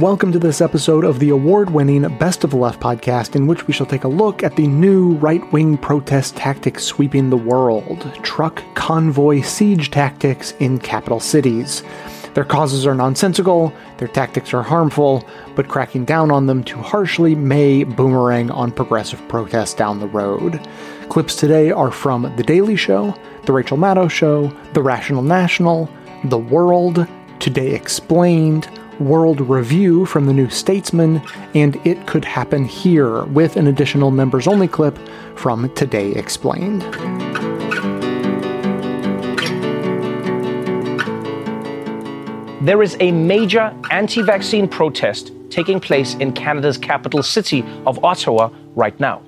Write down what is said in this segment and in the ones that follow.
Welcome to this episode of the award winning Best of the Left podcast, in which we shall take a look at the new right wing protest tactics sweeping the world truck convoy siege tactics in capital cities. Their causes are nonsensical, their tactics are harmful, but cracking down on them too harshly may boomerang on progressive protests down the road. Clips today are from The Daily Show, The Rachel Maddow Show, The Rational National, The World, Today Explained, World Review from the New Statesman, and It Could Happen Here, with an additional members only clip from Today Explained. There is a major anti vaccine protest taking place in Canada's capital city of Ottawa right now.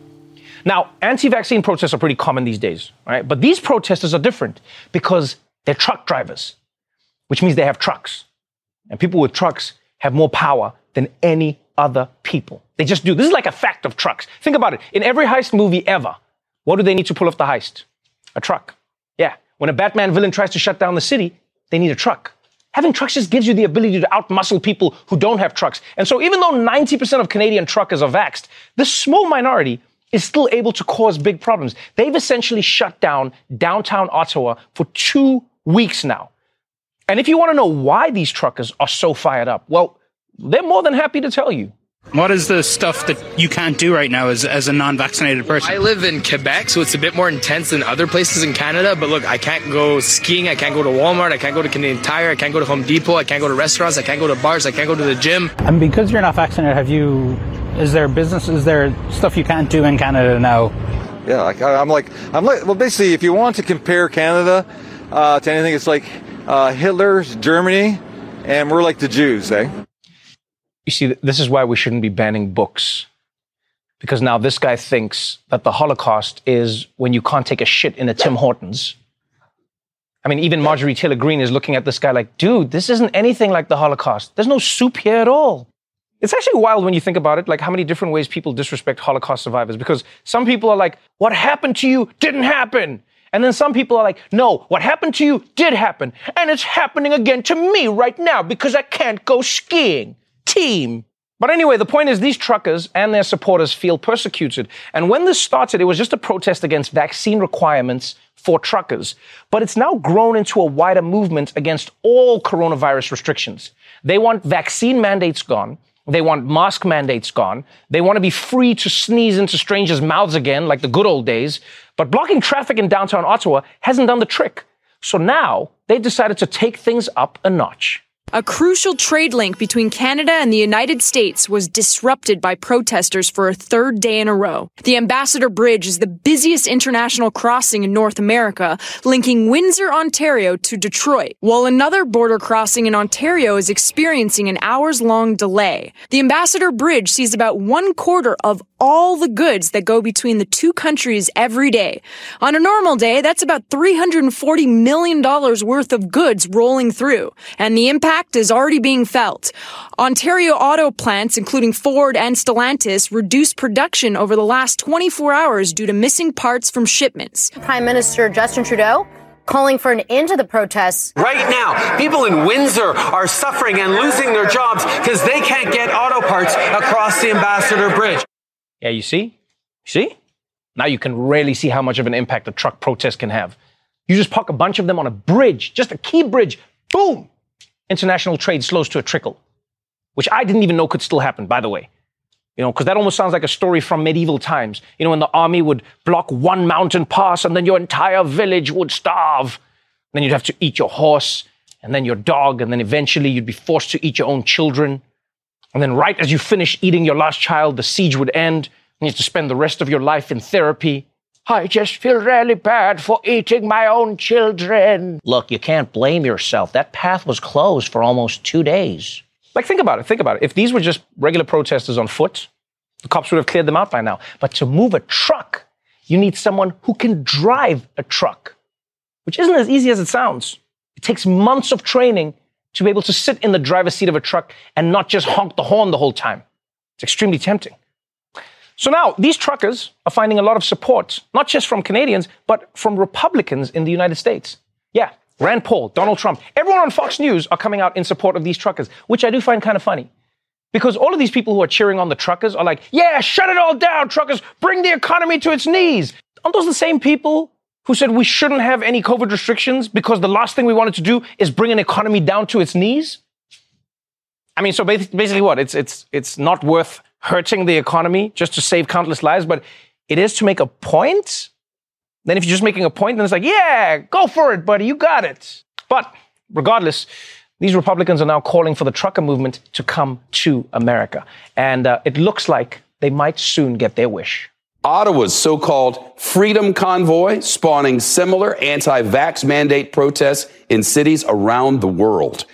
Now, anti vaccine protests are pretty common these days, right? But these protesters are different because they're truck drivers, which means they have trucks. And people with trucks have more power than any other people. They just do. This is like a fact of trucks. Think about it. In every heist movie ever, what do they need to pull off the heist? A truck. Yeah. When a Batman villain tries to shut down the city, they need a truck. Having trucks just gives you the ability to outmuscle people who don't have trucks. And so even though 90% of Canadian truckers are vaxxed, this small minority is still able to cause big problems. They've essentially shut down downtown Ottawa for two weeks now. And if you want to know why these truckers are so fired up, well, they're more than happy to tell you. What is the stuff that you can't do right now as, as a non vaccinated person? I live in Quebec, so it's a bit more intense than other places in Canada. But look, I can't go skiing. I can't go to Walmart. I can't go to Canadian Tire. I can't go to Home Depot. I can't go to restaurants. I can't go to bars. I can't go to the gym. And because you're not vaccinated, have you, is there business, is there stuff you can't do in Canada now? Yeah, like, I'm like, I'm like, well, basically, if you want to compare Canada uh, to anything, it's like uh, Hitler's Germany, and we're like the Jews, eh? You see, this is why we shouldn't be banning books. Because now this guy thinks that the Holocaust is when you can't take a shit in a Tim Hortons. I mean, even Marjorie Taylor Greene is looking at this guy like, dude, this isn't anything like the Holocaust. There's no soup here at all. It's actually wild when you think about it, like how many different ways people disrespect Holocaust survivors. Because some people are like, what happened to you didn't happen. And then some people are like, no, what happened to you did happen. And it's happening again to me right now because I can't go skiing team. But anyway, the point is these truckers and their supporters feel persecuted. And when this started, it was just a protest against vaccine requirements for truckers. But it's now grown into a wider movement against all coronavirus restrictions. They want vaccine mandates gone. They want mask mandates gone. They want to be free to sneeze into strangers' mouths again, like the good old days. But blocking traffic in downtown Ottawa hasn't done the trick. So now they've decided to take things up a notch. A crucial trade link between Canada and the United States was disrupted by protesters for a third day in a row. The Ambassador Bridge is the busiest international crossing in North America, linking Windsor, Ontario to Detroit, while another border crossing in Ontario is experiencing an hours long delay. The Ambassador Bridge sees about one quarter of all the goods that go between the two countries every day. On a normal day, that's about $340 million worth of goods rolling through, and the impact impact is already being felt. Ontario auto plants, including Ford and Stellantis, reduced production over the last 24 hours due to missing parts from shipments. Prime Minister Justin Trudeau calling for an end to the protests. Right now, people in Windsor are suffering and losing their jobs because they can't get auto parts across the Ambassador Bridge. Yeah, you see? See? Now you can really see how much of an impact a truck protest can have. You just park a bunch of them on a bridge, just a key bridge, boom, international trade slows to a trickle, which I didn't even know could still happen, by the way. You know, because that almost sounds like a story from medieval times. You know, when the army would block one mountain pass and then your entire village would starve. Then you'd have to eat your horse and then your dog, and then eventually you'd be forced to eat your own children. And then, right as you finish eating your last child, the siege would end, and you have to spend the rest of your life in therapy. I just feel really bad for eating my own children. Look, you can't blame yourself. That path was closed for almost two days. Like, think about it. Think about it. If these were just regular protesters on foot, the cops would have cleared them out by now. But to move a truck, you need someone who can drive a truck, which isn't as easy as it sounds. It takes months of training to be able to sit in the driver's seat of a truck and not just honk the horn the whole time. It's extremely tempting. So now these truckers are finding a lot of support, not just from Canadians, but from Republicans in the United States. Yeah, Rand Paul, Donald Trump, everyone on Fox News are coming out in support of these truckers, which I do find kind of funny. Because all of these people who are cheering on the truckers are like, yeah, shut it all down, truckers, bring the economy to its knees. Aren't those the same people who said we shouldn't have any COVID restrictions because the last thing we wanted to do is bring an economy down to its knees? I mean, so basically what? It's, it's, it's not worth hurting the economy just to save countless lives, but it is to make a point. Then if you're just making a point, then it's like, yeah, go for it, buddy, you got it. But regardless, these Republicans are now calling for the trucker movement to come to America. And uh, it looks like they might soon get their wish. Ottawa's so called Freedom Convoy spawning similar anti vax mandate protests in cities around the world.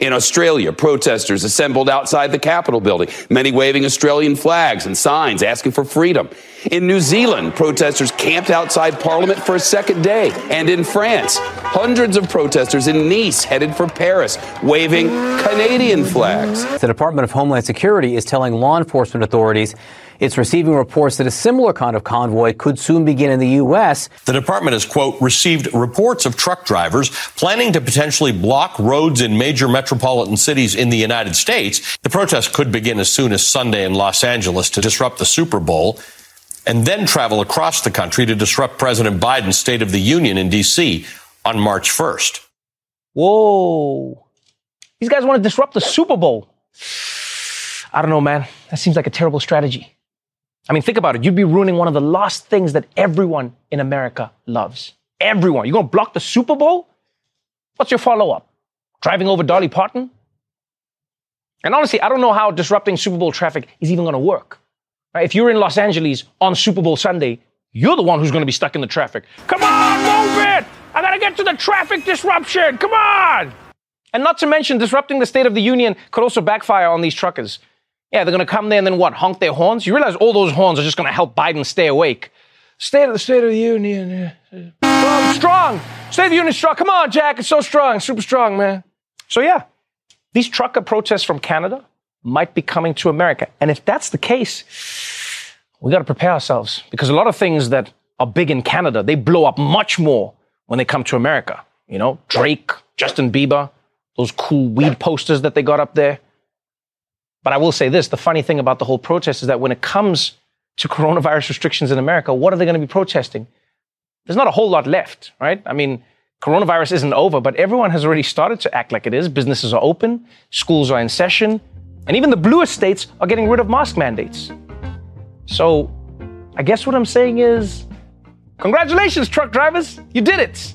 In Australia, protesters assembled outside the Capitol building, many waving Australian flags and signs asking for freedom. In New Zealand, protesters camped outside Parliament for a second day. And in France, hundreds of protesters in Nice headed for Paris, waving Canadian flags. The Department of Homeland Security is telling law enforcement authorities it's receiving reports that a similar kind of convoy could soon begin in the U.S. The department has, quote, received reports of truck drivers planning to potentially block roads in major metropolitan cities in the United States. The protest could begin as soon as Sunday in Los Angeles to disrupt the Super Bowl and then travel across the country to disrupt President Biden's State of the Union in D.C. on March 1st. Whoa. These guys want to disrupt the Super Bowl. I don't know, man. That seems like a terrible strategy. I mean, think about it. You'd be ruining one of the last things that everyone in America loves. Everyone. You're going to block the Super Bowl? What's your follow up? Driving over Dolly Parton? And honestly, I don't know how disrupting Super Bowl traffic is even going to work. Right? If you're in Los Angeles on Super Bowl Sunday, you're the one who's going to be stuck in the traffic. Come on, move it! I got to get to the traffic disruption. Come on! And not to mention, disrupting the State of the Union could also backfire on these truckers. Yeah, they're going to come there and then what? Honk their horns? You realize all those horns are just going to help Biden stay awake. State of the State of the Union. Oh, strong. State of the Union strong. Come on, Jack. It's so strong. Super strong, man. So, yeah, these trucker protests from Canada might be coming to America. And if that's the case, we got to prepare ourselves because a lot of things that are big in Canada, they blow up much more when they come to America. You know, Drake, Justin Bieber, those cool weed posters that they got up there. But I will say this the funny thing about the whole protest is that when it comes to coronavirus restrictions in America, what are they going to be protesting? There's not a whole lot left, right? I mean, coronavirus isn't over, but everyone has already started to act like it is. Businesses are open, schools are in session, and even the bluest states are getting rid of mask mandates. So I guess what I'm saying is congratulations, truck drivers, you did it.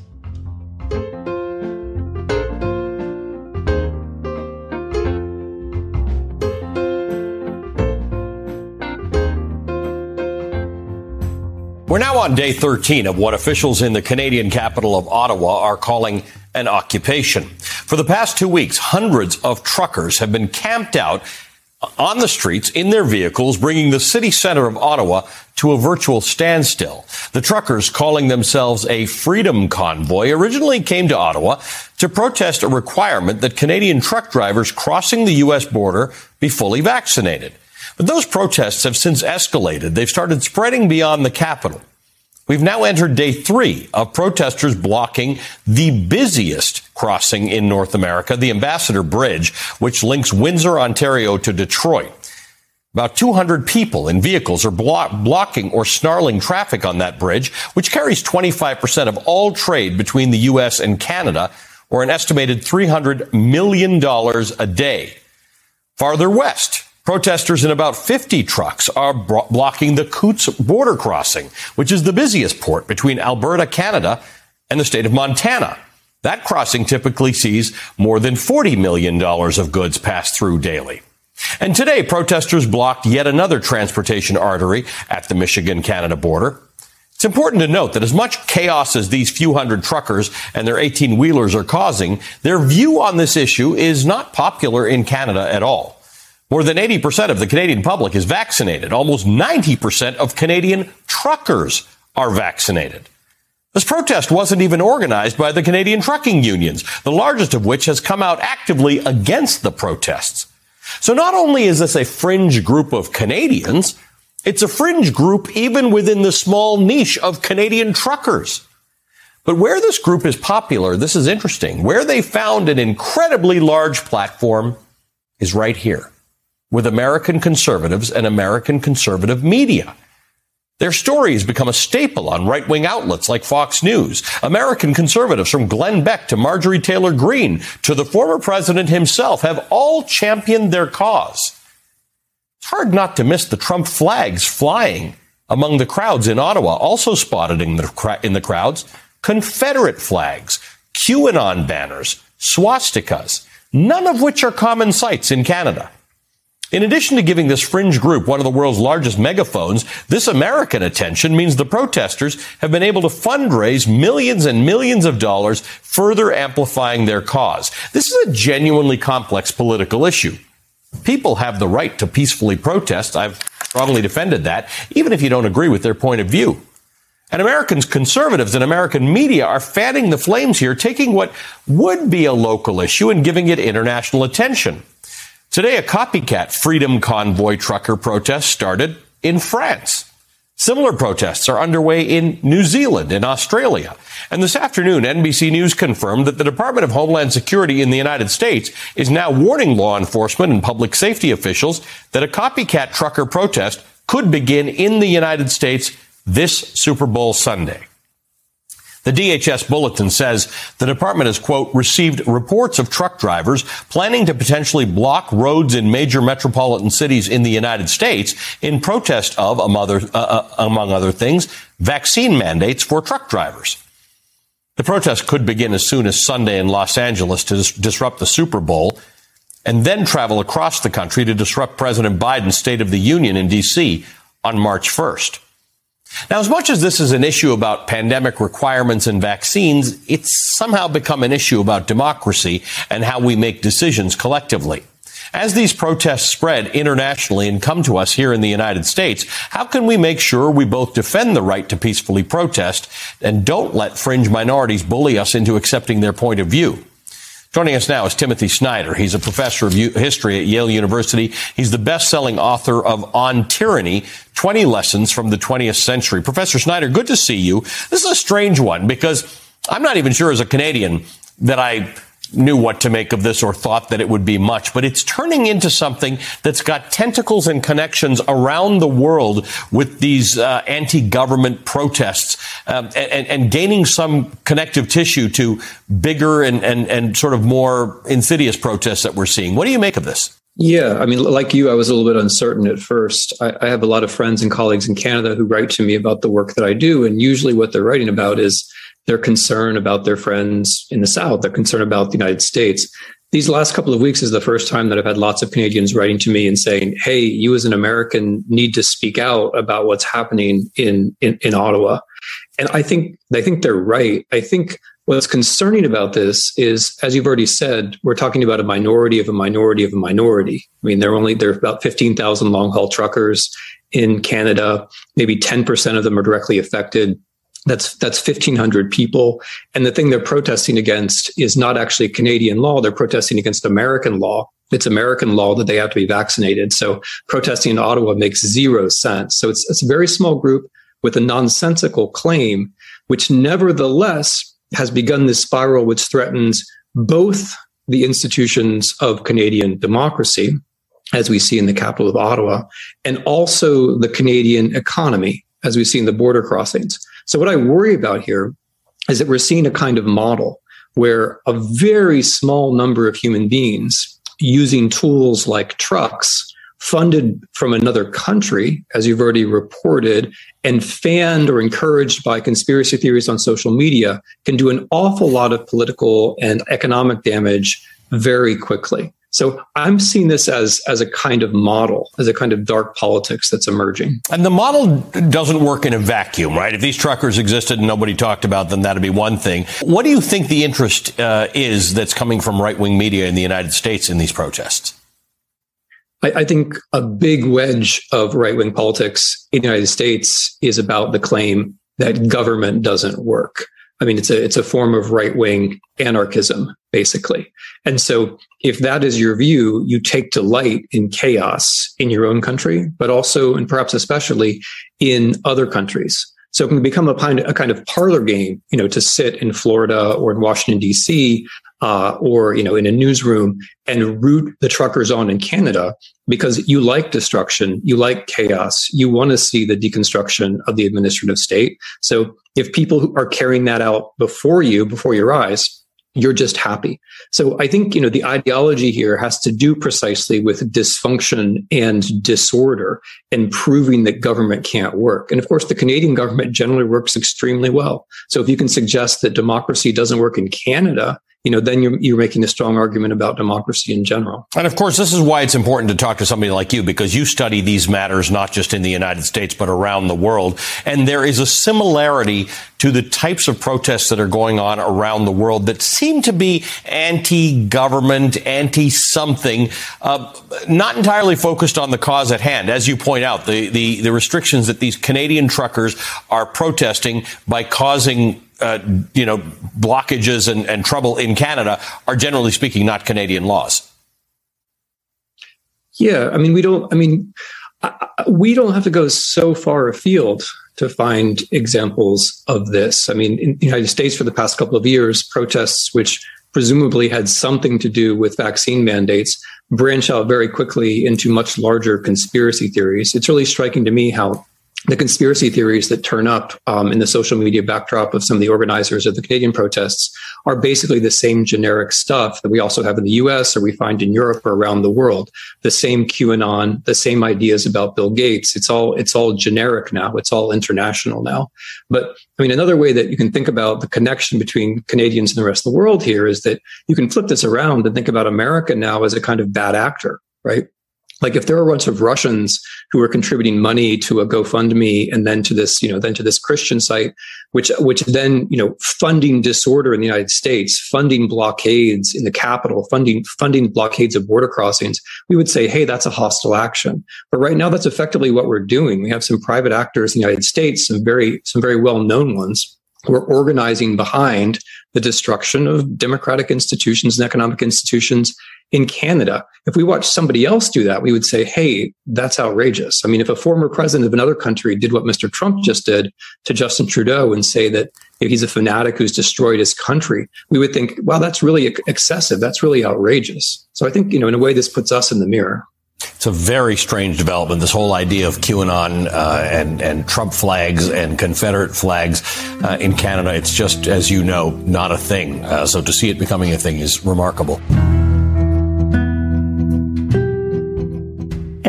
We're now on day 13 of what officials in the Canadian capital of Ottawa are calling an occupation. For the past two weeks, hundreds of truckers have been camped out on the streets in their vehicles, bringing the city center of Ottawa to a virtual standstill. The truckers, calling themselves a freedom convoy, originally came to Ottawa to protest a requirement that Canadian truck drivers crossing the U.S. border be fully vaccinated. But those protests have since escalated. They've started spreading beyond the capital. We've now entered day three of protesters blocking the busiest crossing in North America, the Ambassador Bridge, which links Windsor, Ontario to Detroit. About 200 people in vehicles are blo- blocking or snarling traffic on that bridge, which carries 25% of all trade between the U.S. and Canada, or an estimated $300 million a day. Farther west, Protesters in about 50 trucks are bro- blocking the Coutts border crossing, which is the busiest port between Alberta, Canada, and the state of Montana. That crossing typically sees more than $40 million of goods pass through daily. And today, protesters blocked yet another transportation artery at the Michigan Canada border. It's important to note that as much chaos as these few hundred truckers and their 18 wheelers are causing, their view on this issue is not popular in Canada at all. More than 80% of the Canadian public is vaccinated. Almost 90% of Canadian truckers are vaccinated. This protest wasn't even organized by the Canadian trucking unions, the largest of which has come out actively against the protests. So not only is this a fringe group of Canadians, it's a fringe group even within the small niche of Canadian truckers. But where this group is popular, this is interesting. Where they found an incredibly large platform is right here with American conservatives and American conservative media. Their story has become a staple on right wing outlets like Fox News. American conservatives from Glenn Beck to Marjorie Taylor Greene to the former president himself have all championed their cause. It's hard not to miss the Trump flags flying among the crowds in Ottawa, also spotted in the, in the crowds Confederate flags, QAnon banners, swastikas, none of which are common sights in Canada. In addition to giving this fringe group one of the world's largest megaphones, this American attention means the protesters have been able to fundraise millions and millions of dollars, further amplifying their cause. This is a genuinely complex political issue. People have the right to peacefully protest. I've strongly defended that, even if you don't agree with their point of view. And Americans, conservatives and American media are fanning the flames here, taking what would be a local issue and giving it international attention. Today, a copycat Freedom Convoy trucker protest started in France. Similar protests are underway in New Zealand and Australia. And this afternoon, NBC News confirmed that the Department of Homeland Security in the United States is now warning law enforcement and public safety officials that a copycat trucker protest could begin in the United States this Super Bowl Sunday. The DHS bulletin says the department has, quote, received reports of truck drivers planning to potentially block roads in major metropolitan cities in the United States in protest of, among other, uh, uh, among other things, vaccine mandates for truck drivers. The protest could begin as soon as Sunday in Los Angeles to dis- disrupt the Super Bowl and then travel across the country to disrupt President Biden's State of the Union in D.C. on March 1st. Now, as much as this is an issue about pandemic requirements and vaccines, it's somehow become an issue about democracy and how we make decisions collectively. As these protests spread internationally and come to us here in the United States, how can we make sure we both defend the right to peacefully protest and don't let fringe minorities bully us into accepting their point of view? Joining us now is Timothy Snyder. He's a professor of history at Yale University. He's the best-selling author of On Tyranny, 20 Lessons from the 20th Century. Professor Snyder, good to see you. This is a strange one because I'm not even sure as a Canadian that I knew what to make of this or thought that it would be much, but it's turning into something that's got tentacles and connections around the world with these uh, anti-government protests um, and, and, gaining some connective tissue to bigger and, and, and sort of more insidious protests that we're seeing. What do you make of this? Yeah, I mean, like you, I was a little bit uncertain at first. I, I have a lot of friends and colleagues in Canada who write to me about the work that I do, and usually what they're writing about is their concern about their friends in the South, their concern about the United States. These last couple of weeks is the first time that I've had lots of Canadians writing to me and saying, Hey, you as an American need to speak out about what's happening in, in, in Ottawa. And I think, I think they're right. I think what's concerning about this is, as you've already said, we're talking about a minority of a minority of a minority. I mean, there are only, there are about 15,000 long haul truckers in Canada. Maybe 10% of them are directly affected that's that's 1500 people. And the thing they're protesting against is not actually canadian law. They're protesting against american law. It's american law that they have to be vaccinated. So protesting in ottawa makes zero sense. So it's, it's a very small group with a nonsensical claim which nevertheless has begun this spiral which threatens both the institutions of canadian democracy as we see in the capital of ottawa and also the canadian economy as we see in the border crossings so what I worry about here is that we're seeing a kind of model where a very small number of human beings using tools like trucks funded from another country, as you've already reported, and fanned or encouraged by conspiracy theories on social media can do an awful lot of political and economic damage very quickly. So I'm seeing this as as a kind of model, as a kind of dark politics that's emerging. And the model doesn't work in a vacuum, right? If these truckers existed and nobody talked about them, that'd be one thing. What do you think the interest uh, is that's coming from right wing media in the United States in these protests? I, I think a big wedge of right wing politics in the United States is about the claim that government doesn't work. I mean, it's a it's a form of right wing anarchism, basically. And so, if that is your view, you take delight in chaos in your own country, but also, and perhaps especially, in other countries. So it can become a kind, a kind of parlor game, you know, to sit in Florida or in Washington D.C. uh, or you know in a newsroom and root the truckers on in Canada because you like destruction, you like chaos, you want to see the deconstruction of the administrative state. So if people are carrying that out before you, before your eyes, you're just happy. So I think, you know, the ideology here has to do precisely with dysfunction and disorder and proving that government can't work. And of course, the Canadian government generally works extremely well. So if you can suggest that democracy doesn't work in Canada, you know, then you're, you're making a strong argument about democracy in general. And of course, this is why it's important to talk to somebody like you because you study these matters not just in the United States, but around the world. And there is a similarity to the types of protests that are going on around the world that seem to be anti-government, anti-something, uh, not entirely focused on the cause at hand. As you point out, the, the, the restrictions that these Canadian truckers are protesting by causing uh, you know, blockages and, and trouble in Canada are generally speaking not Canadian laws. Yeah, I mean, we don't. I mean, we don't have to go so far afield to find examples of this. I mean, in the United States, for the past couple of years, protests which presumably had something to do with vaccine mandates branch out very quickly into much larger conspiracy theories. It's really striking to me how the conspiracy theories that turn up um, in the social media backdrop of some of the organizers of the Canadian protests are basically the same generic stuff that we also have in the US or we find in Europe or around the world. The same QAnon, the same ideas about Bill Gates. It's all, it's all generic now. It's all international now. But I mean, another way that you can think about the connection between Canadians and the rest of the world here is that you can flip this around and think about America now as a kind of bad actor, right? Like if there are a bunch of Russians who are contributing money to a GoFundMe and then to this, you know, then to this Christian site, which which then, you know, funding disorder in the United States, funding blockades in the capital, funding funding blockades of border crossings, we would say, hey, that's a hostile action. But right now, that's effectively what we're doing. We have some private actors in the United States, some very some very well known ones we're organizing behind the destruction of democratic institutions and economic institutions in Canada. If we watch somebody else do that, we would say, hey, that's outrageous. I mean, if a former president of another country did what Mr. Trump just did to Justin Trudeau and say that if he's a fanatic who's destroyed his country, we would think, wow, that's really excessive. That's really outrageous. So I think, you know, in a way, this puts us in the mirror. It's a very strange development. This whole idea of QAnon uh, and and Trump flags and Confederate flags uh, in Canada. It's just, as you know, not a thing. Uh, so to see it becoming a thing is remarkable.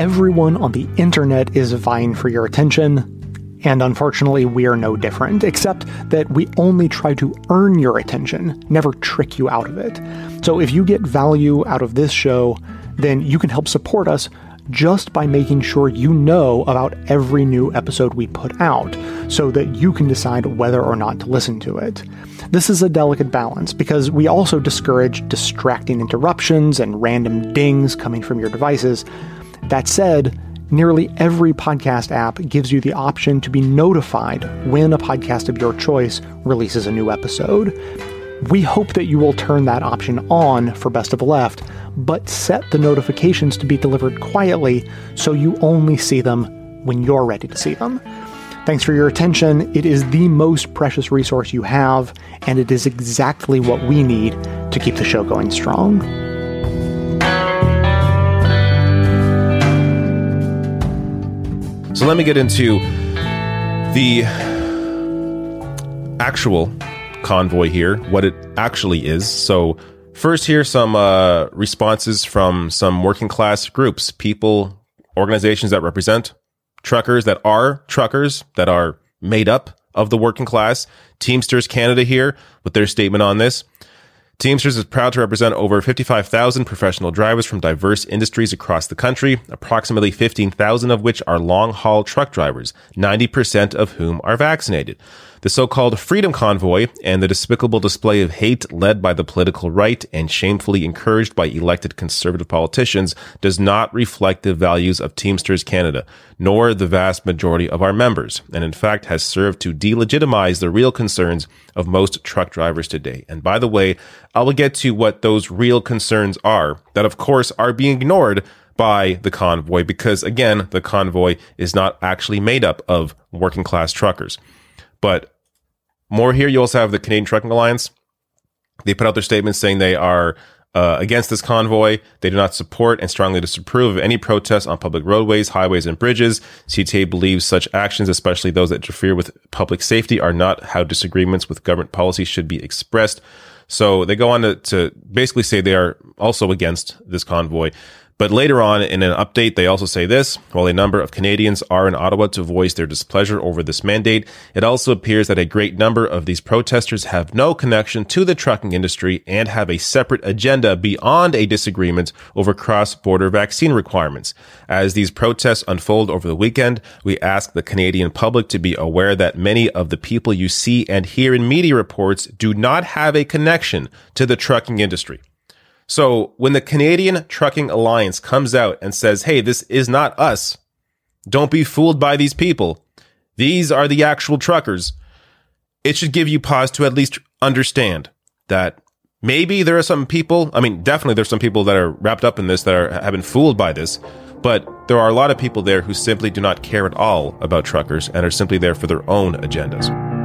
Everyone on the internet is vying for your attention. And unfortunately, we are no different, except that we only try to earn your attention, never trick you out of it. So if you get value out of this show, then you can help support us just by making sure you know about every new episode we put out so that you can decide whether or not to listen to it. This is a delicate balance because we also discourage distracting interruptions and random dings coming from your devices. That said, nearly every podcast app gives you the option to be notified when a podcast of your choice releases a new episode. We hope that you will turn that option on for Best of Left, but set the notifications to be delivered quietly so you only see them when you're ready to see them. Thanks for your attention. It is the most precious resource you have, and it is exactly what we need to keep the show going strong. So let me get into the actual convoy here, what it actually is. So, first, here some uh, responses from some working class groups, people, organizations that represent truckers that are truckers that are made up of the working class. Teamsters Canada here with their statement on this. Teamsters is proud to represent over 55,000 professional drivers from diverse industries across the country, approximately 15,000 of which are long haul truck drivers, 90% of whom are vaccinated. The so-called Freedom Convoy and the despicable display of hate led by the political right and shamefully encouraged by elected conservative politicians does not reflect the values of Teamsters Canada, nor the vast majority of our members, and in fact has served to delegitimize the real concerns of most truck drivers today. And by the way, I will get to what those real concerns are that of course are being ignored by the convoy because again, the convoy is not actually made up of working class truckers. But more here, you also have the Canadian Trucking Alliance. They put out their statement saying they are uh, against this convoy. They do not support and strongly disapprove of any protests on public roadways, highways, and bridges. CTA believes such actions, especially those that interfere with public safety, are not how disagreements with government policy should be expressed. So they go on to, to basically say they are also against this convoy. But later on in an update, they also say this while a number of Canadians are in Ottawa to voice their displeasure over this mandate, it also appears that a great number of these protesters have no connection to the trucking industry and have a separate agenda beyond a disagreement over cross border vaccine requirements. As these protests unfold over the weekend, we ask the Canadian public to be aware that many of the people you see and hear in media reports do not have a connection to the trucking industry. So when the Canadian Trucking Alliance comes out and says, hey, this is not us, don't be fooled by these people. These are the actual truckers. It should give you pause to at least understand that maybe there are some people, I mean, definitely there's some people that are wrapped up in this that are, have been fooled by this, but there are a lot of people there who simply do not care at all about truckers and are simply there for their own agendas.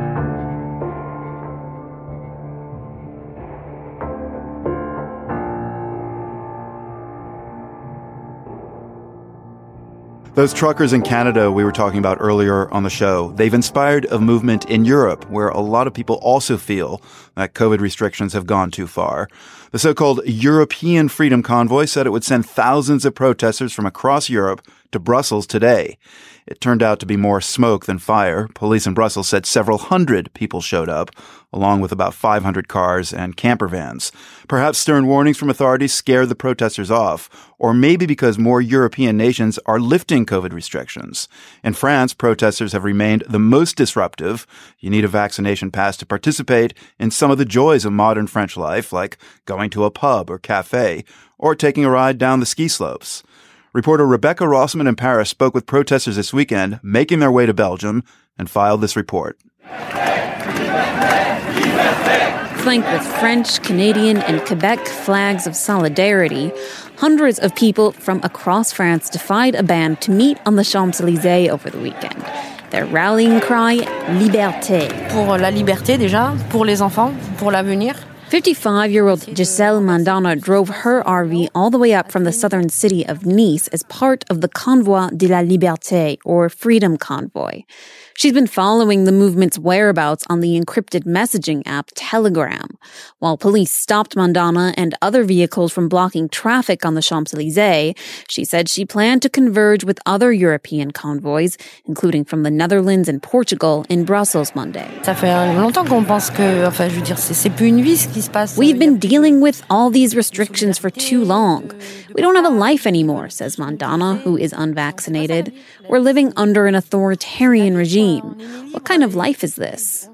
Those truckers in Canada we were talking about earlier on the show, they've inspired a movement in Europe where a lot of people also feel that COVID restrictions have gone too far. The so-called European Freedom Convoy said it would send thousands of protesters from across Europe to Brussels today. It turned out to be more smoke than fire. Police in Brussels said several hundred people showed up, along with about 500 cars and camper vans. Perhaps stern warnings from authorities scared the protesters off, or maybe because more European nations are lifting COVID restrictions. In France, protesters have remained the most disruptive. You need a vaccination pass to participate in some of the joys of modern French life, like going to a pub or cafe, or taking a ride down the ski slopes. Reporter Rebecca Rosman in Paris spoke with protesters this weekend, making their way to Belgium, and filed this report. Flanked with French, Canadian, and Quebec flags of solidarity, hundreds of people from across France defied a ban to meet on the Champs Elysees over the weekend. Their rallying cry, Liberté. Pour la liberté déjà, pour les enfants, pour l'avenir. 55 year old Giselle Mandana drove her RV all the way up from the southern city of Nice as part of the Convoi de la Liberté, or Freedom Convoy. She's been following the movement's whereabouts on the encrypted messaging app Telegram. While police stopped Mandana and other vehicles from blocking traffic on the Champs-Élysées, she said she planned to converge with other European convoys, including from the Netherlands and Portugal, in Brussels Monday. We've been dealing with all these restrictions for too long. We don't have a life anymore, says Mandana, who is unvaccinated. We're living under an authoritarian regime. What kind of life is this?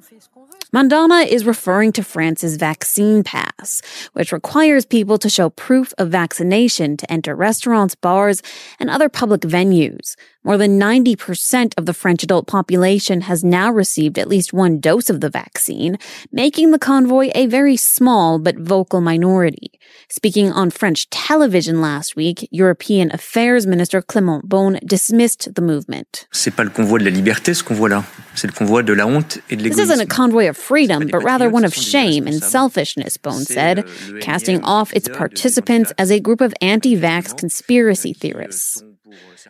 Mandana is referring to France's vaccine pass, which requires people to show proof of vaccination to enter restaurants, bars, and other public venues. More than 90% of the French adult population has now received at least one dose of the vaccine, making the convoy a very small but vocal minority. Speaking on French television last week, European Affairs Minister Clément Beaune dismissed the movement. C'est pas le convoi de la liberté, ce convoi-là. C'est le convoi de la honte et de This isn't a convoy of freedom, but rather one of shame and selfishness, Beaune said, euh, casting off its participants as a group of anti-vax conspiracy euh, theorists.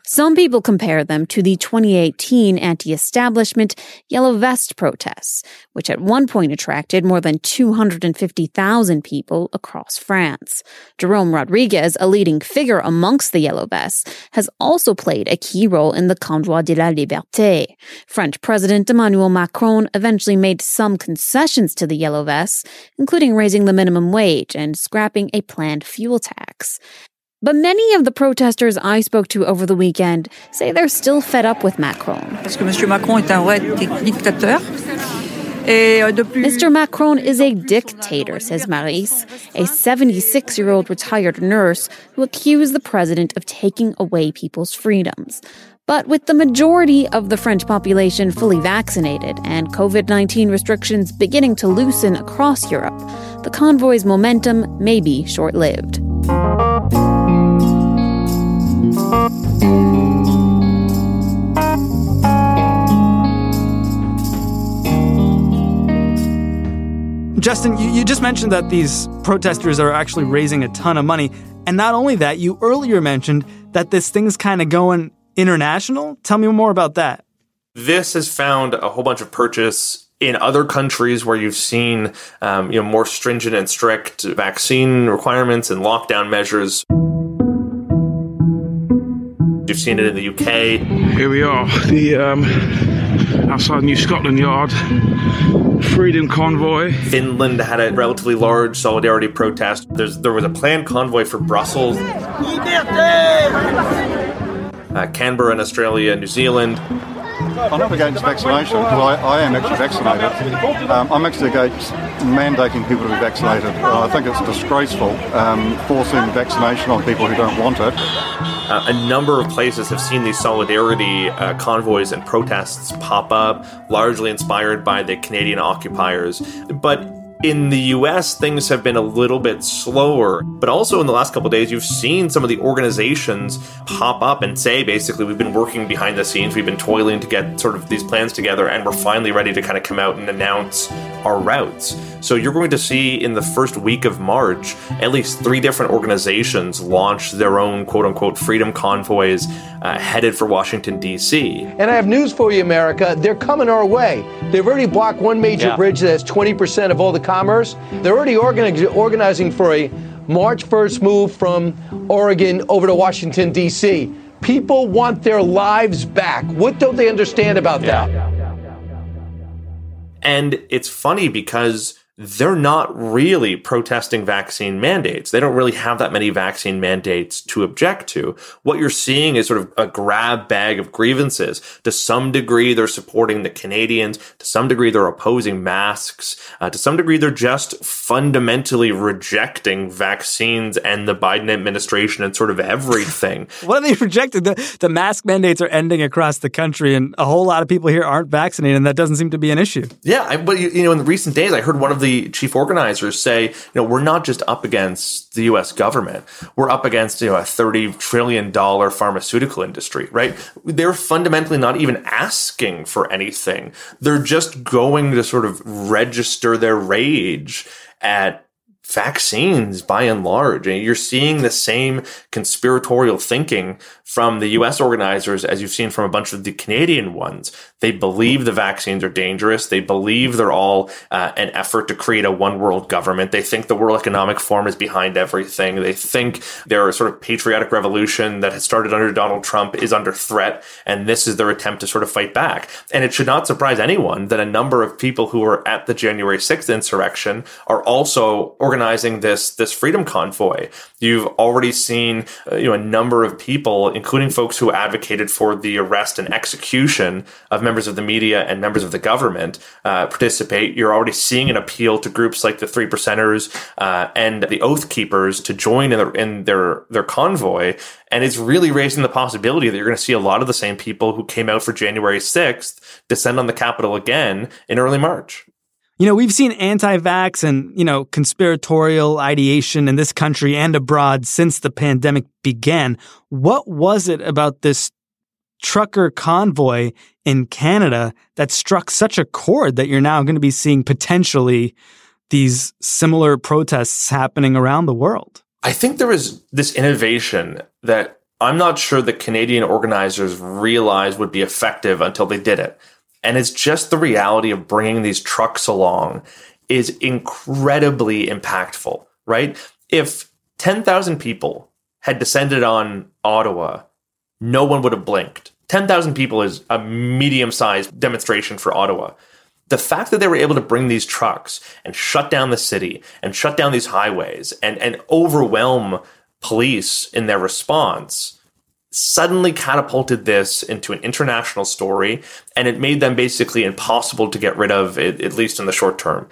Some people compare them to the 2018 anti-establishment Yellow Vest protests, which at one point attracted more than 250,000 people across France. Jerome Rodrigues, a leading figure amongst the Yellow Vests, has also played a key role in the Convoi de la Liberté. French President Emmanuel Macron eventually made some concessions to the Yellow Vests, including raising the minimum wage and scrapping a planned fuel tax. But many of the protesters I spoke to over the weekend say they're still fed up with Macron. Parce que M. Macron est un vrai dictateur. Euh, Mr. Macron is a dictator, says Maris, a 76 year old retired nurse who accused the president of taking away people's freedoms. But with the majority of the French population fully vaccinated and COVID 19 restrictions beginning to loosen across Europe, the convoy's momentum may be short lived. Justin, you, you just mentioned that these protesters are actually raising a ton of money. And not only that, you earlier mentioned that this thing's kind of going international. Tell me more about that. This has found a whole bunch of purchase in other countries where you've seen um, you know more stringent and strict vaccine requirements and lockdown measures. You've seen it in the UK. Here we are, the um, outside New Scotland Yard, Freedom Convoy. Finland had a relatively large solidarity protest. There's, there was a planned convoy for Brussels. Uh, Canberra in Australia, New Zealand. I'm not against vaccination because I, I am actually vaccinated. Um, I'm actually against mandating people to be vaccinated. Uh, I think it's disgraceful um, forcing vaccination on people who don't want it. Uh, a number of places have seen these solidarity uh, convoys and protests pop up, largely inspired by the Canadian occupiers. But in the US, things have been a little bit slower, but also in the last couple days, you've seen some of the organizations pop up and say basically, we've been working behind the scenes, we've been toiling to get sort of these plans together, and we're finally ready to kind of come out and announce our routes. So you're going to see in the first week of March, at least three different organizations launch their own quote unquote freedom convoys uh, headed for Washington, D.C. And I have news for you, America. They're coming our way. They've already blocked one major Yeah. bridge that has 20% of all the commerce. They're already organi- organizing for a March 1st move from Oregon over to Washington, D.C. People want their lives back. What don't they understand about that? And it's funny because they're not really protesting vaccine mandates. They don't really have that many vaccine mandates to object to. What you're seeing is sort of a grab bag of grievances. To some degree, they're supporting the Canadians. To some degree, they're opposing masks. Uh, to some degree, they're just fundamentally rejecting vaccines and the Biden administration and sort of everything. What are they rejecting? The, the mask mandates are ending across the country, and a whole lot of people here aren't vaccinated, and that doesn't seem to be an issue. Yeah, I, but you, you know, in the recent days, I heard one of the chief organizers say, you know, we're not just up against the U.S. government; we're up against you know a thirty trillion dollar pharmaceutical industry, right? They're fundamentally not even asking for anything; they're just going to sort of register their rage at vaccines by and large. And you're seeing the same conspiratorial thinking from the US organizers as you've seen from a bunch of the Canadian ones. They believe the vaccines are dangerous. They believe they're all uh, an effort to create a one world government. They think the World Economic Forum is behind everything. They think their sort of patriotic revolution that has started under Donald Trump is under threat. And this is their attempt to sort of fight back. And it should not surprise anyone that a number of people who were at the January 6th insurrection are also organizing this, this freedom convoy. You've already seen, uh, you know, a number of people, including folks who advocated for the arrest and execution of members of the media and members of the government, uh, participate. You're already seeing an appeal to groups like the Three Percenters uh, and the Oath Keepers to join in, their in their their convoy, and it's really raising the possibility that you're going to see a lot of the same people who came out for January 6th descend on the Capitol again in early March. You know, we've seen anti vax and, you know, conspiratorial ideation in this country and abroad since the pandemic began. What was it about this trucker convoy in Canada that struck such a chord that you're now going to be seeing potentially these similar protests happening around the world? I think there was this innovation that I'm not sure the Canadian organizers realized would be effective until they did it. And it's just the reality of bringing these trucks along is incredibly impactful, right? If 10,000 people had descended on Ottawa, no one would have blinked. 10,000 people is a medium sized demonstration for Ottawa. The fact that they were able to bring these trucks and shut down the city and shut down these highways and, and overwhelm police in their response suddenly catapulted this into an international story and it made them basically impossible to get rid of, at, least in the short term.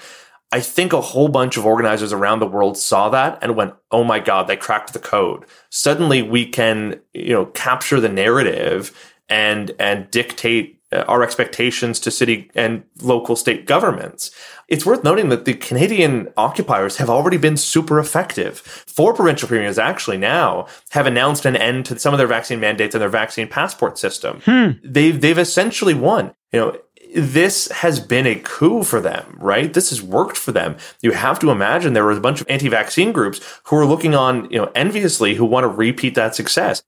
I think a whole bunch of organizers around the world saw that and went, "Oh my god, they cracked the code." Suddenly we can, you know, capture the narrative and and dictate Uh, our expectations to city and local state governments. It's worth noting that the Canadian occupiers have already been super effective. Four provincial premiers actually now have announced an end to some of their vaccine mandates and their vaccine passport system. Hmm. They've they've essentially won. You know, this has been a coup for them, right? This has worked for them. You have to imagine there were a bunch of anti-vaccine groups who are looking on, you know, enviously who want to repeat that success.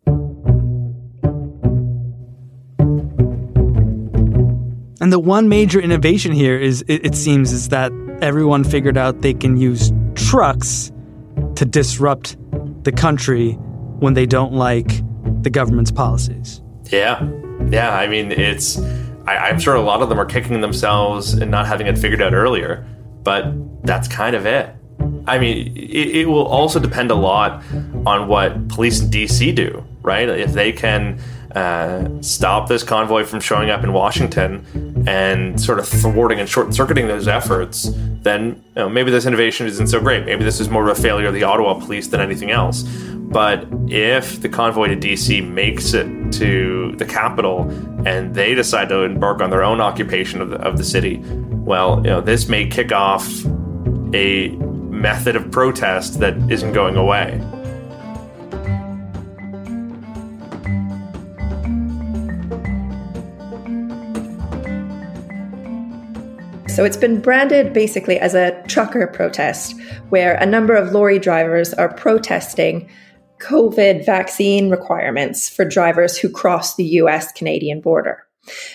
And the one major innovation here is, it, it seems, is that everyone figured out they can use trucks to disrupt the country when they don't like the government's policies. Yeah. Yeah. I mean, it's, I, am sure a lot of them are kicking themselves and not having it figured out earlier, but that's kind of it. I mean, it, it will also depend a lot on what police in DC do, right? If they can uh, stop this convoy from showing up in Washington and sort of thwarting and short circuiting those efforts, then you know, maybe this innovation isn't so great. Maybe this is more of a failure of the Ottawa police than anything else. But if the convoy to DC makes it to the capital and they decide to embark on their own occupation of the, of the city, well, you know, this may kick off a method of protest that isn't going away. So it's been branded basically as a trucker protest, where a number of lorry drivers are protesting COVID vaccine requirements for drivers who cross the US Canadian border.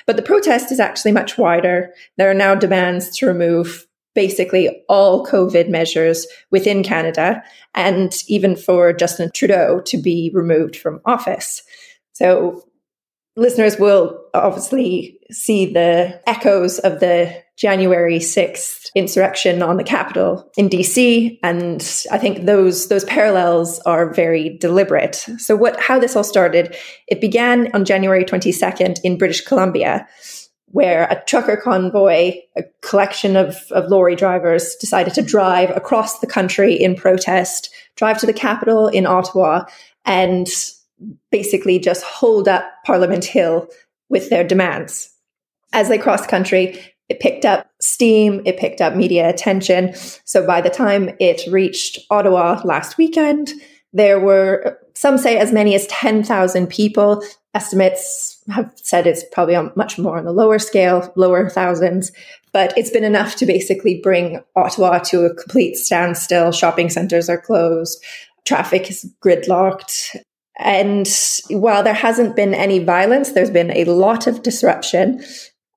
But the protest is actually much wider. There are now demands to remove basically all COVID measures within Canada and even for Justin Trudeau to be removed from office. So listeners will obviously see the echoes of the January 6th insurrection on the Capitol in DC. And I think those, those parallels are very deliberate. So what, how this all started, it began on January 22nd in British Columbia, where a trucker convoy, a collection of, of lorry drivers decided to drive across the country in protest, drive to the Capitol in Ottawa and basically just hold up Parliament Hill with their demands. As they crossed country, it picked up steam, it picked up media attention. So by the time it reached Ottawa last weekend, there were some say as many as 10,000 people. Estimates have said it's probably on much more on the lower scale, lower thousands, but it's been enough to basically bring Ottawa to a complete standstill. Shopping centers are closed, traffic is gridlocked. And while there hasn't been any violence, there's been a lot of disruption.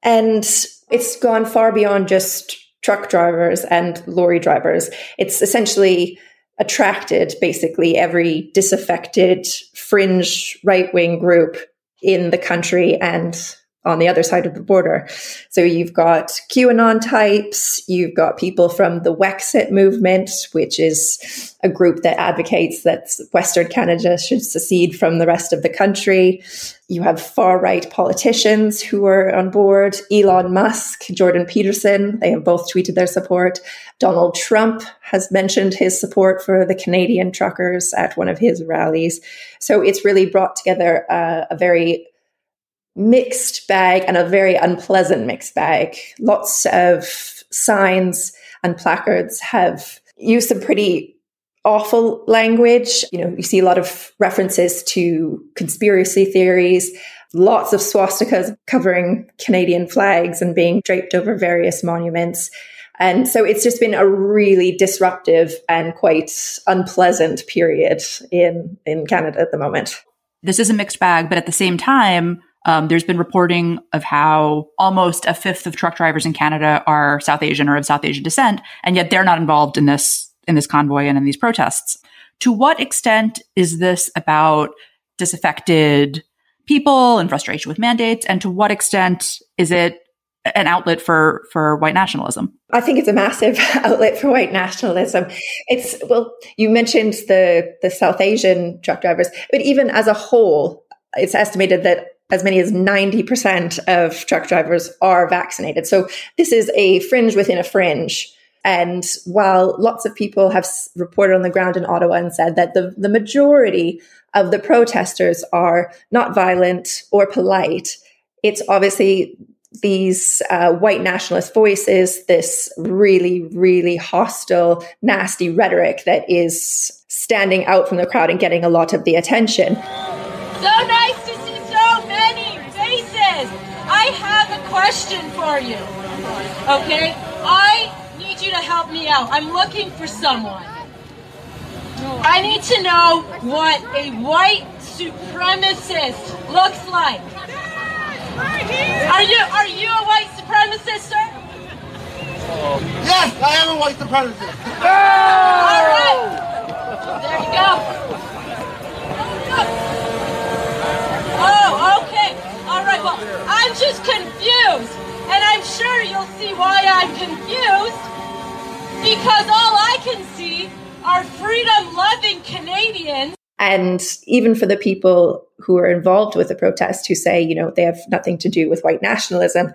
And it's gone far beyond just truck drivers and lorry drivers. It's essentially attracted basically every disaffected fringe right wing group in the country and on the other side of the border. So you've got QAnon types, you've got people from the Wexit movement, which is a group that advocates that Western Canada should secede from the rest of the country. You have far right politicians who are on board. Elon Musk, Jordan Peterson, they have both tweeted their support. Donald Trump has mentioned his support for the Canadian truckers at one of his rallies. So it's really brought together a, a very mixed bag and a very unpleasant mixed bag. Lots of signs and placards have used some pretty awful language. You know, you see a lot of references to conspiracy theories, lots of swastikas covering Canadian flags and being draped over various monuments. And so it's just been a really disruptive and quite unpleasant period in, in Canada at the moment. This is a mixed bag, but at the same time, um, there's been reporting of how almost a fifth of truck drivers in Canada are South Asian or of South Asian descent, and yet they're not involved in this in this convoy and in these protests. To what extent is this about disaffected people and frustration with mandates, and to what extent is it an outlet for for white nationalism? I think it's a massive outlet for white nationalism. It's well, you mentioned the the South Asian truck drivers, but even as a whole, it's estimated that as many as 90% of truck drivers are vaccinated. So this is a fringe within a fringe. And while lots of people have reported on the ground in Ottawa and said that the, the majority of the protesters are not violent or polite, it's obviously these uh, white nationalist voices, this really, really hostile, nasty rhetoric that is standing out from the crowd and getting a lot of the attention. So nice for you. Okay? I need you to help me out. I'm looking for someone. I need to know what a white supremacist looks like. Are you are you a white supremacist, sir? Yes, I am a white supremacist. All right. There you go. Oh, okay. All right. Well, I'm just confused, I'm sure you'll see why I'm confused. Because all I can see are freedom-loving Canadians. And even for the people who are involved with the protest who say, you know, they have nothing to do with white nationalism,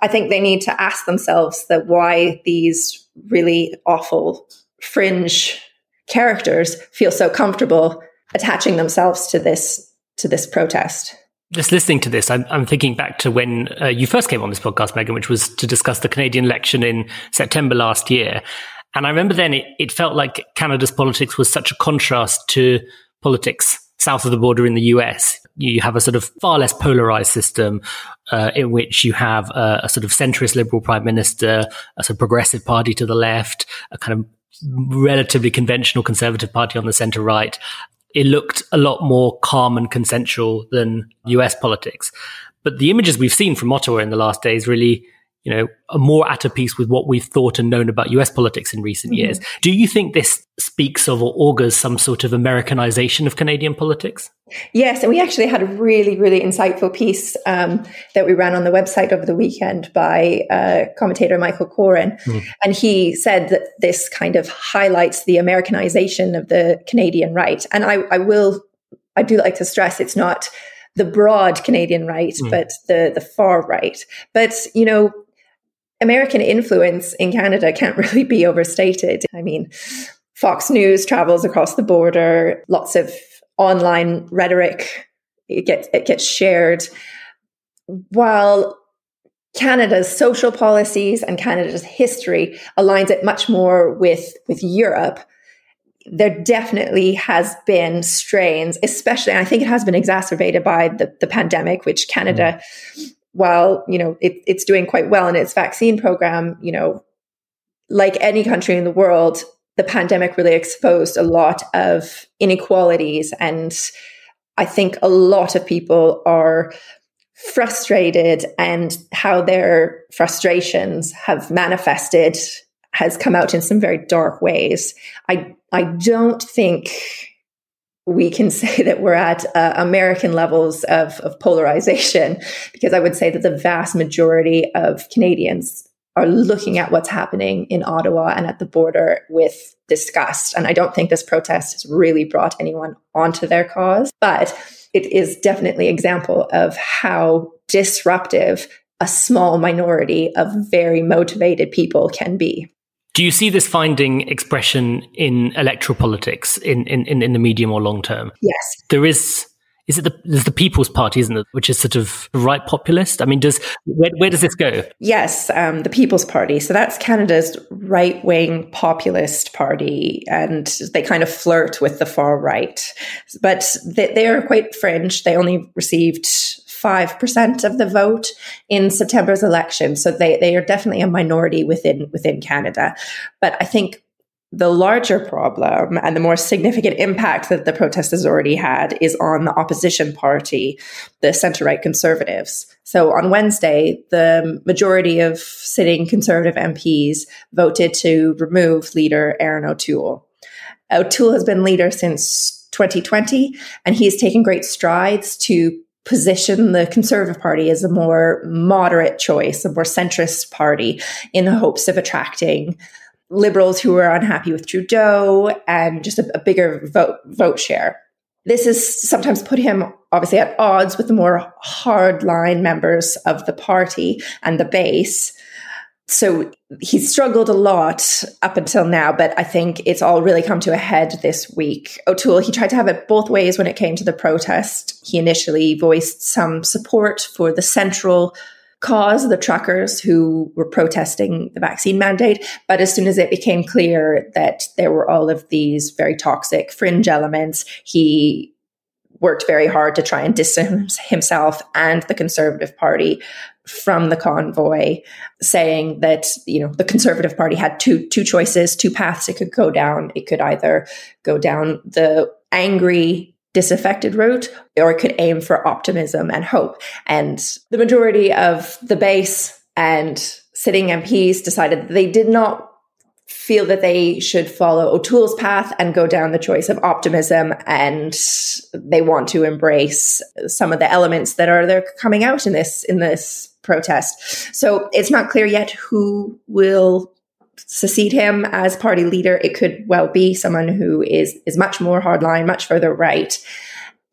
I think they need to ask themselves that why these really awful fringe characters feel so comfortable attaching themselves to this to this protest. Just listening to this, I'm, I'm thinking back to when uh, you first came on this podcast, Megan, which was to discuss the Canadian election in September last year. And I remember then it, it felt like Canada's politics was such a contrast to politics south of the border in the US. You have a sort of far less polarized system uh, in which you have a, a, sort of centrist liberal prime minister, a sort of progressive party to the left, a kind of relatively conventional conservative party on the center right. It looked a lot more calm and consensual than US politics. But the images we've seen from Ottawa in the last days really you know, are more at a piece with what we've thought and known about US politics in recent mm-hmm. years. Do you think this speaks of or augurs some sort of Americanization of Canadian politics? Yes, and we actually had a really, really insightful piece um, that we ran on the website over the weekend by uh, commentator Michael Coren. Mm. And he said that this kind of highlights the Americanization of the Canadian right. And I, I will, I do like to stress it's not the broad Canadian right, mm. but the the far right. But you know, American influence in Canada can't really be overstated. I mean, Fox News travels across the border, lots of online rhetoric it gets it gets shared. While Canada's social policies and Canada's history aligns it much more with with Europe there definitely has been strains especially I think it has been exacerbated by the, the pandemic which Canada mm while you know it, it's doing quite well in its vaccine program, you know, like any country in the world, the pandemic really exposed a lot of inequalities, and I think a lot of people are frustrated, and how their frustrations have manifested has come out in some very dark ways. I I don't think we can say that we're at uh, American levels of, of polarization, because I would say that the vast majority of Canadians are looking at what's happening in Ottawa and at the border with disgust. And I don't think this protest has really brought anyone onto their cause, but it is definitely example of how disruptive a small minority of very motivated people can be. Do you see this finding expression in electoral politics in, in, in, the medium or long term? Yes. There is is it the there's the People's Party, isn't it, which is sort of right populist? I mean, does where, where does this go? Yes, um, the People's Party. So that's Canada's right wing populist party, and they kind of flirt with the far right, but they, they are quite fringe. They only received 5% of the vote in September's election. So they, they are definitely a minority within, within Canada. But I think the larger problem and the more significant impact that the protest has already had is on the opposition party, the center right conservatives. So on Wednesday, the majority of sitting conservative MPs voted to remove leader Erin O'Toole. O'Toole has been leader since 2020, and he has taken great strides to position the Conservative Party as a more moderate choice, a more centrist party, in the hopes of attracting liberals who are unhappy with Trudeau and just a, a bigger vote vote share. This has sometimes put him obviously at odds with the more hardline members of the party and the base so he's struggled a lot up until now, but I think it's all really come to a head this week. O'Toole, he tried to have it both ways when it came to the protest. He initially voiced some support for the central cause, the truckers who were protesting the vaccine mandate. But as soon as it became clear that there were all of these very toxic fringe elements, he worked very hard to try and distance himself and the Conservative Party from the convoy saying that you know the conservative party had two two choices two paths. It could go down it could either go down the angry disaffected route or it could aim for optimism and hope. And the majority of the base and sitting MPs decided they did not feel that they should follow O'Toole's path and go down the choice of optimism and they want to embrace some of the elements that are there coming out in this in this protest. So it's not clear yet who will succeed him as party leader. It could well be someone who is is much more hardline, much further right.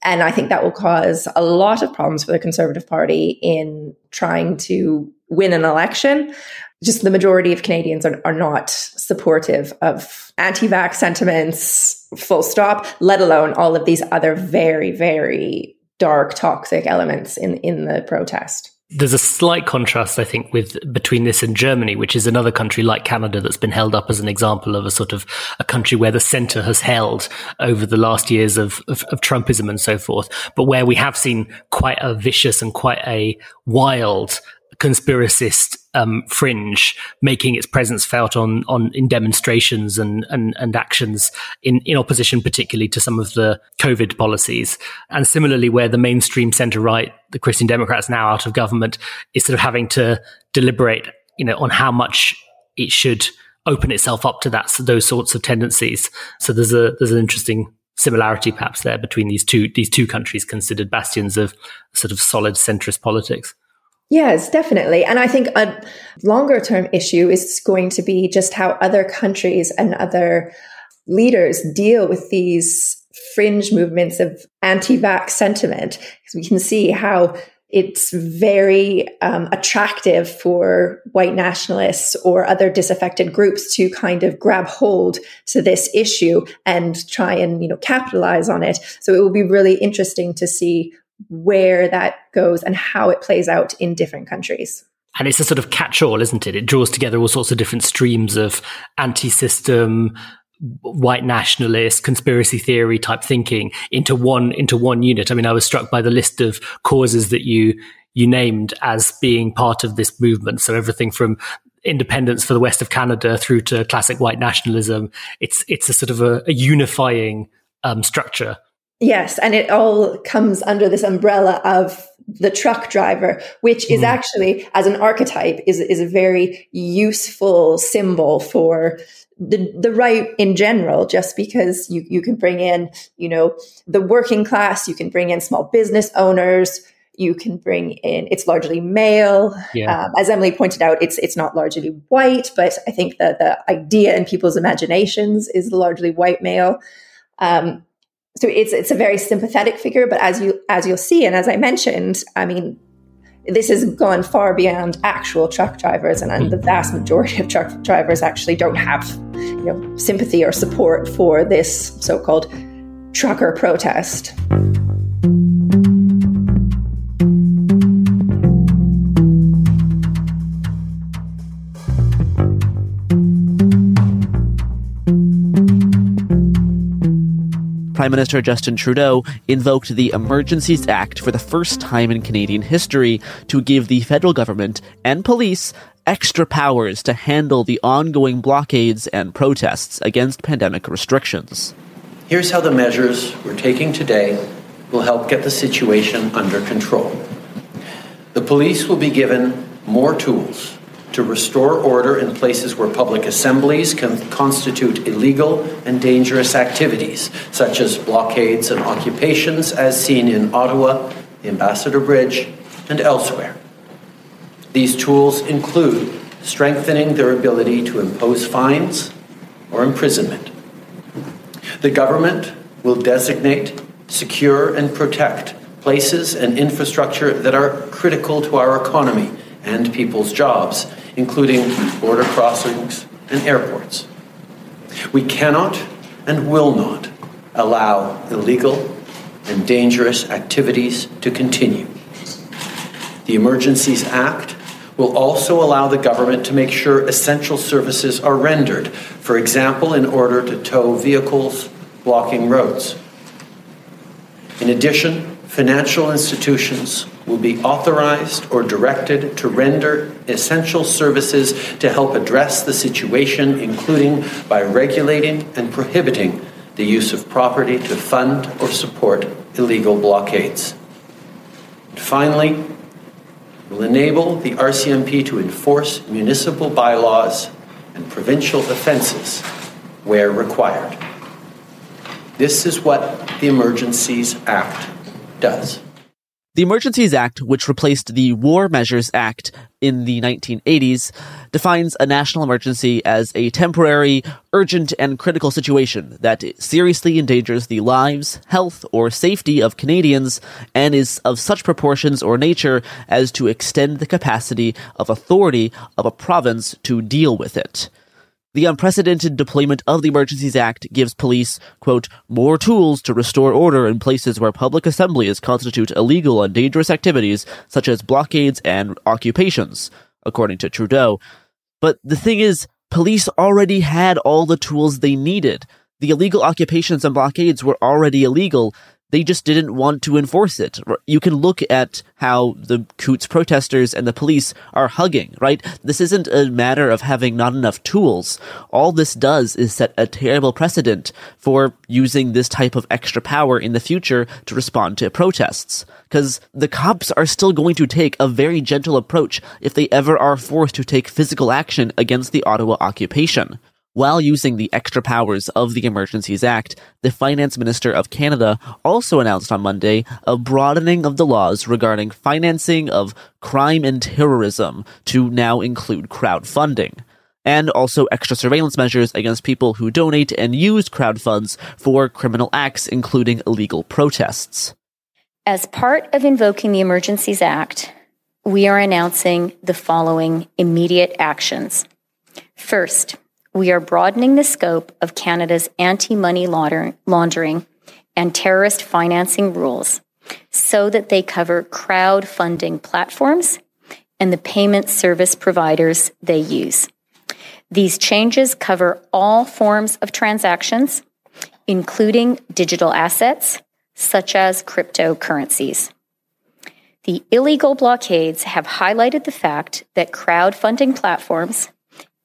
And I think that will cause a lot of problems for the Conservative Party in trying to win an election just the majority of Canadians are, are not supportive of anti vax sentiments, full stop, let alone all of these other very, very dark, toxic elements in, in the protest. There's a slight contrast, I think, with between this and Germany, which is another country like Canada that's been held up as an example of a sort of a country where the center has held over the last years of, of, of Trumpism and so forth, but where we have seen quite a vicious and quite a wild conspiracist um, fringe making its presence felt on on in demonstrations and and, and actions in, in opposition particularly to some of the COVID policies. And similarly where the mainstream centre right, the Christian Democrats now out of government, is sort of having to deliberate, you know, on how much it should open itself up to that those sorts of tendencies. So there's a there's an interesting similarity perhaps there between these two these two countries considered bastions of sort of solid centrist politics. Yes, definitely. And I think a longer term issue is going to be just how other countries and other leaders deal with these fringe movements of anti vax sentiment. Because we can see how it's very um, attractive for white nationalists or other disaffected groups to kind of grab hold to this issue and try and you know capitalize on it so it will be really interesting to see where that goes and how it plays out in different countries. And it's a sort of catch all, isn't it? It draws together all sorts of different streams of anti system, white nationalist, conspiracy theory type thinking into one, into one unit. I mean, I was struck by the list of causes that you, you named as being part of this movement. So everything from independence for the west of Canada through to classic white nationalism. It's, it's a sort of a, a unifying um, structure Yes, and it all comes under this umbrella of the truck driver, which is mm. actually, as an archetype, is is a very useful symbol for the the right in general. Just because you you can bring in, you know, the working class, you can bring in small business owners, you can bring in. It's largely male, yeah. um, as Emily pointed out. It's it's not largely white, but I think that the idea in people's imaginations is largely white male. Um, so it's it's a very sympathetic figure but as you as you'll see and as i mentioned i mean this has gone far beyond actual truck drivers and, and the vast majority of truck drivers actually don't have you know sympathy or support for this so-called trucker protest Prime Minister Justin Trudeau invoked the Emergencies Act for the first time in Canadian history to give the federal government and police extra powers to handle the ongoing blockades and protests against pandemic restrictions. Here's how the measures we're taking today will help get the situation under control. The police will be given more tools to restore order in places where public assemblies can constitute illegal and dangerous activities, such as blockades and occupations, as seen in Ottawa, the Ambassador Bridge, and elsewhere. These tools include strengthening their ability to impose fines or imprisonment. The government will designate, secure, and protect places and infrastructure that are critical to our economy and people's jobs including border crossings and airports. We cannot and will not allow illegal and dangerous activities to continue. The Emergencies Act will also allow the government to make sure essential services are rendered, for example, in order to tow vehicles blocking roads. In addition, financial institutions will be authorized or directed to render essential services to help address the situation, including by regulating and prohibiting the use of property to fund or support illegal blockades. And finally, will enable the RCMP to enforce municipal bylaws and provincial offenses where required. This is what the Emergencies Act does. The Emergencies Act, which replaced the War Measures Act in the 1980s, defines a national emergency as a temporary, urgent, and critical situation that seriously endangers the lives, health, or safety of Canadians and is of such proportions or nature as to extend the capacity of authority of a province to deal with it. The unprecedented deployment of the Emergencies Act gives police, quote, more tools to restore order in places where public assemblies constitute illegal and dangerous activities, such as blockades and occupations, according to Trudeau. But the thing is, police already had all the tools they needed. The illegal occupations and blockades were already illegal, they just didn't want to enforce it. You can look at how the Coutts protesters and the police are hugging, right? This isn't a matter of having not enough tools. All this does is set a terrible precedent for using this type of extra power in the future to respond to protests. Because the cops are still going to take a very gentle approach if they ever are forced to take physical action against the Ottawa occupation. While using the extra powers of the Emergencies Act, the Finance Minister of Canada also announced on Monday a broadening of the laws regarding financing of crime and terrorism to now include crowdfunding. And also extra surveillance measures against people who donate and use crowd funds for criminal acts, including illegal protests. As part of invoking the Emergencies Act, we are announcing the following immediate actions. First, we are broadening the scope of Canada's anti money laundering and terrorist financing rules so that they cover crowdfunding platforms and the payment service providers they use. These changes cover all forms of transactions, including digital assets such as cryptocurrencies. The illegal blockades have highlighted the fact that crowdfunding platforms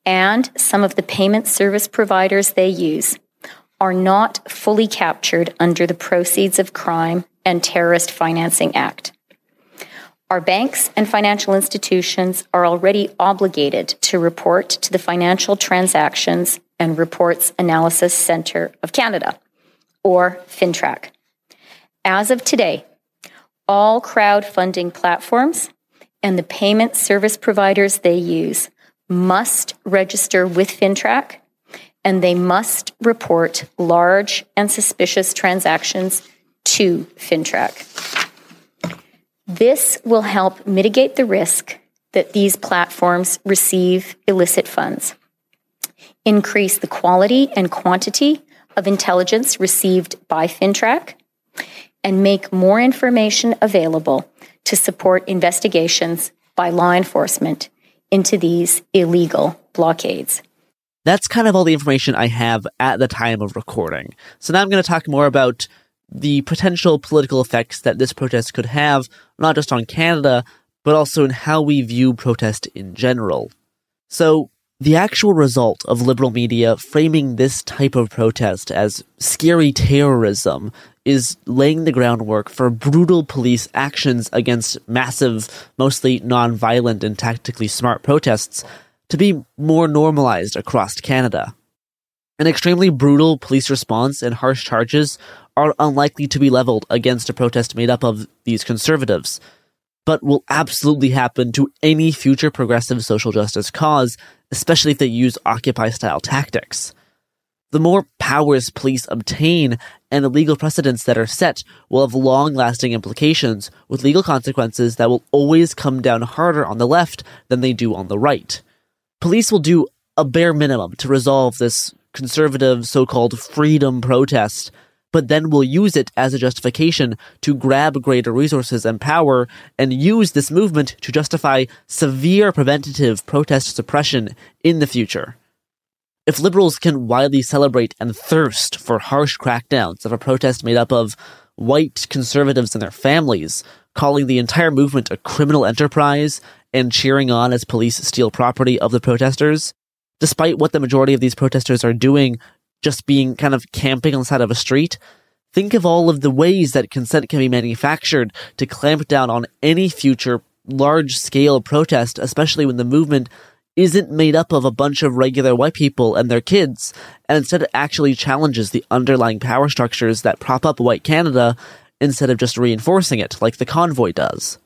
and some of the payment service providers they use are not fully captured under the Proceeds of Crime and Terrorist Financing Act. Our banks and financial institutions are already obligated to report to the Financial Transactions and Reports Analysis Centre of Canada, or FINTRAC. As of today, all crowdfunding platforms and the payment service providers they use must register with FINTRAC and they must report large and suspicious transactions to FINTRAC. This will help mitigate the risk that these platforms receive illicit funds, increase the quality and quantity of intelligence received by FINTRAC, and make more information available to support investigations by law enforcement into these illegal blockades. That's kind of all the information I have at the time of recording. So now I'm going to talk more about the potential political effects that this protest could have, not just on Canada, but also in how we view protest in general. So, the actual result of liberal media framing this type of protest as scary terrorism is laying the groundwork for brutal police actions against massive, mostly non-violent and tactically smart protests to be more normalized across Canada. An extremely brutal police response and harsh charges are unlikely to be leveled against a protest made up of these conservatives, but will absolutely happen to any future progressive social justice cause, especially if they use Occupy style tactics. The more powers police obtain and the legal precedents that are set will have long lasting implications with legal consequences that will always come down harder on the left than they do on the right. Police will do a bare minimum to resolve this conservative so called freedom protest, but then will use it as a justification to grab greater resources and power and use this movement to justify severe preventative protest suppression in the future. If liberals can widely celebrate and thirst for harsh crackdowns of a protest made up of white conservatives and their families, calling the entire movement a criminal enterprise and cheering on as police steal property of the protesters, despite what the majority of these protesters are doing, just being kind of camping on the side of a street. Think of all of the ways that consent can be manufactured to clamp down on any future large scale protest, especially when the movement isn't made up of a bunch of regular white people and their kids, and instead actually challenges the underlying power structures that prop up white Canada instead of just reinforcing it like the convoy does.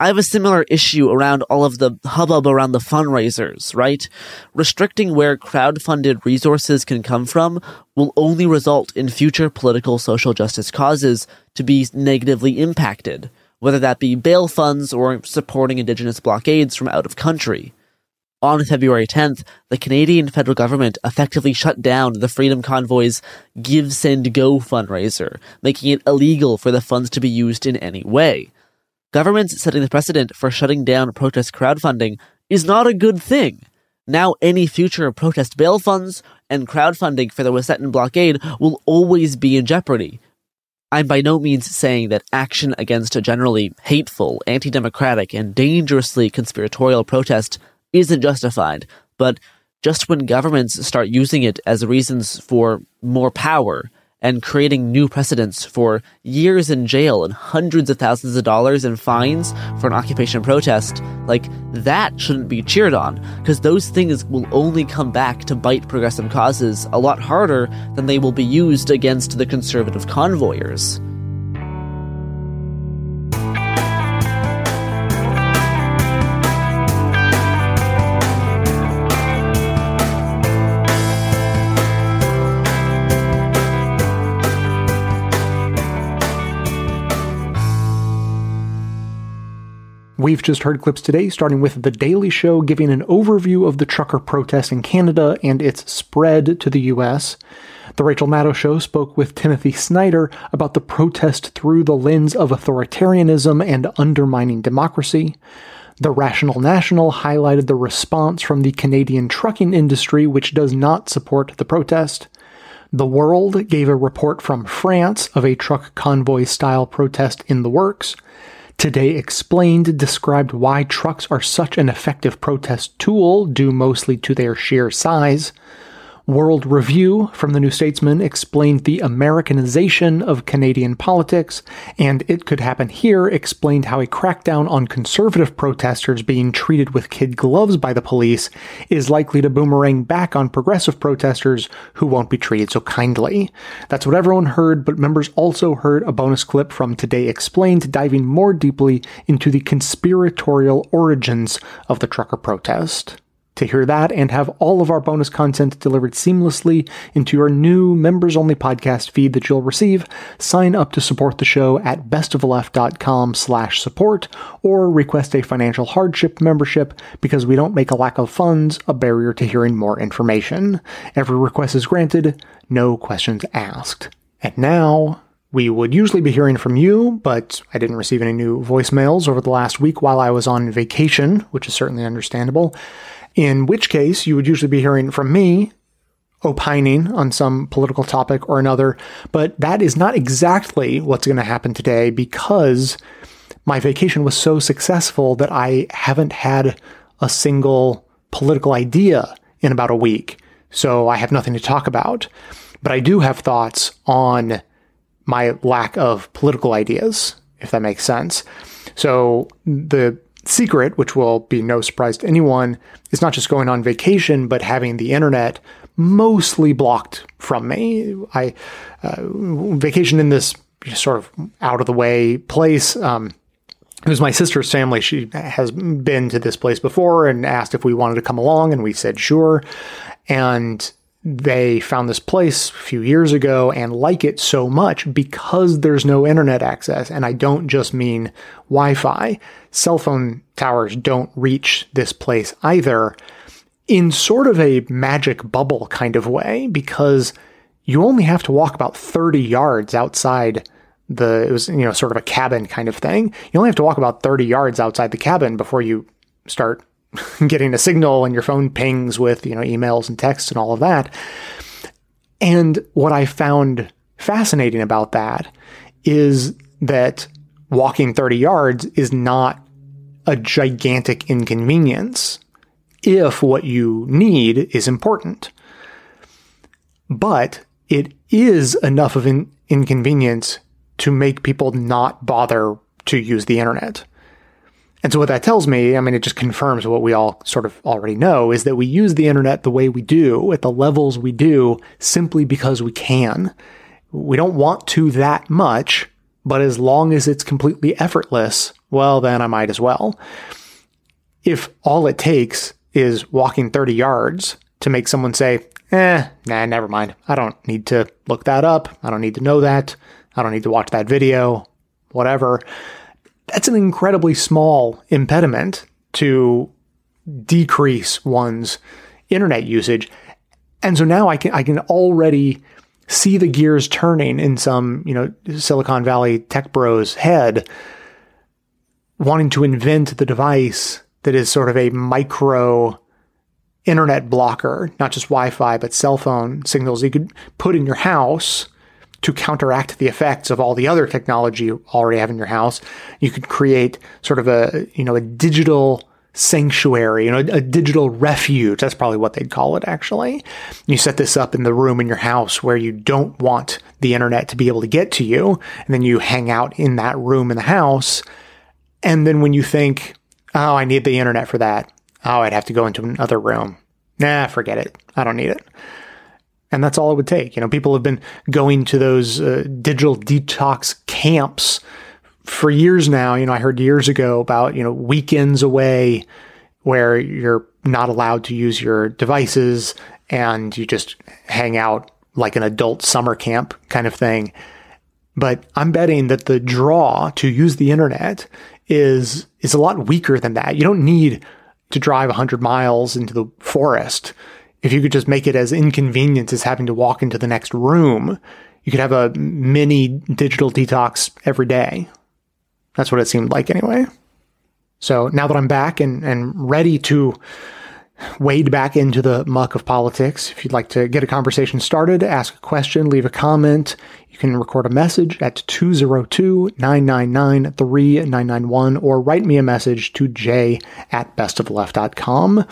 I have a similar issue around all of the hubbub around the fundraisers, right? Restricting where crowd-funded resources can come from will only result in future political social justice causes to be negatively impacted, whether that be bail funds or supporting indigenous blockades from out of country. On February 10th, the Canadian federal government effectively shut down the Freedom Convoy's Give Send Go fundraiser, making it illegal for the funds to be used in any way. Governments setting the precedent for shutting down protest crowdfunding is not a good thing. Now, any future protest bail funds and crowdfunding for the Wet'suwet'en blockade will always be in jeopardy. I'm by no means saying that action against a generally hateful, anti democratic, and dangerously conspiratorial protest isn't justified, but just when governments start using it as reasons for more power, and creating new precedents for years in jail and hundreds of thousands of dollars in fines for an occupation protest, like that shouldn't be cheered on, because those things will only come back to bite progressive causes a lot harder than they will be used against the conservative convoyers. We've just heard clips today, starting with The Daily Show giving an overview of the trucker protest in Canada and its spread to the US. The Rachel Maddow Show spoke with Timothy Snyder about the protest through the lens of authoritarianism and undermining democracy. The Rational National highlighted the response from the Canadian trucking industry, which does not support the protest. The World gave a report from France of a truck convoy style protest in the works. Today Explained described why trucks are such an effective protest tool, due mostly to their sheer size. World Review from the New Statesman explained the Americanization of Canadian politics, and It Could Happen Here explained how a crackdown on conservative protesters being treated with kid gloves by the police is likely to boomerang back on progressive protesters who won't be treated so kindly. That's what everyone heard, but members also heard a bonus clip from Today Explained diving more deeply into the conspiratorial origins of the trucker protest. To hear that and have all of our bonus content delivered seamlessly into your new members only podcast feed that you'll receive, sign up to support the show at bestofleft.com slash support or request a financial hardship membership because we don't make a lack of funds a barrier to hearing more information. Every request is granted, no questions asked. And now, we would usually be hearing from you, but I didn't receive any new voicemails over the last week while I was on vacation, which is certainly understandable in which case you would usually be hearing from me opining on some political topic or another. But that is not exactly what's going to happen today because my vacation was so successful that I haven't had a single political idea in about a week. So I have nothing to talk about. But I do have thoughts on my lack of political ideas, if that makes sense. So the secret, which will be no surprise to anyone, is not just going on vacation, but having the internet mostly blocked from me. I uh, vacation in this sort of out of the way place. Um, it was my sister's family. She has been to this place before and asked if we wanted to come along, and we said sure. And they found this place a few years ago and like it so much because there's no internet access. And I don't just mean Wi Fi. Cell phone towers don't reach this place either in sort of a magic bubble kind of way because you only have to walk about 30 yards outside the, it was, you know, sort of a cabin kind of thing. You only have to walk about 30 yards outside the cabin before you start getting a signal and your phone pings with, you know, emails and texts and all of that. And what I found fascinating about that is that walking 30 yards is not a gigantic inconvenience if what you need is important. But it is enough of an inconvenience to make people not bother to use the internet. And so what that tells me, I mean, it just confirms what we all sort of already know is that we use the internet the way we do at the levels we do simply because we can. We don't want to that much, but as long as it's completely effortless, well, then I might as well. If all it takes is walking 30 yards to make someone say, eh, nah, never mind. I don't need to look that up. I don't need to know that. I don't need to watch that video, whatever. That's an incredibly small impediment to decrease one's internet usage. And so now I can I can already see the gears turning in some, you know, Silicon Valley tech bros head wanting to invent the device that is sort of a micro internet blocker, not just Wi-Fi, but cell phone signals you could put in your house to counteract the effects of all the other technology you already have in your house. You could create sort of a, you know, a digital sanctuary, you know, a, digital refuge. That's probably what they'd call it, actually. You set this up in the room in your house where you don't want the internet to be able to get to you. And then you hang out in that room in the house. And then when you think, oh, I need the internet for that. Oh, I'd have to go into another room. Nah, forget it. I don't need it. And that's all it would take. You know, people have been going to those uh, digital detox camps for years now. You know, I heard years ago about, you know, weekends away where you're not allowed to use your devices and you just hang out like an adult summer camp kind of thing. But I'm betting that the draw to use the internet is is a lot weaker than that. You don't need to drive 100 miles into the forest if you could just make it as inconvenient as having to walk into the next room, you could have a mini digital detox every day. That's what it seemed like anyway. So now that I'm back and, and ready to wade back into the muck of politics, if you'd like to get a conversation started, ask a question, leave a comment, you can record a message at 202 999 3991 or write me a message to j at bestofleft.com.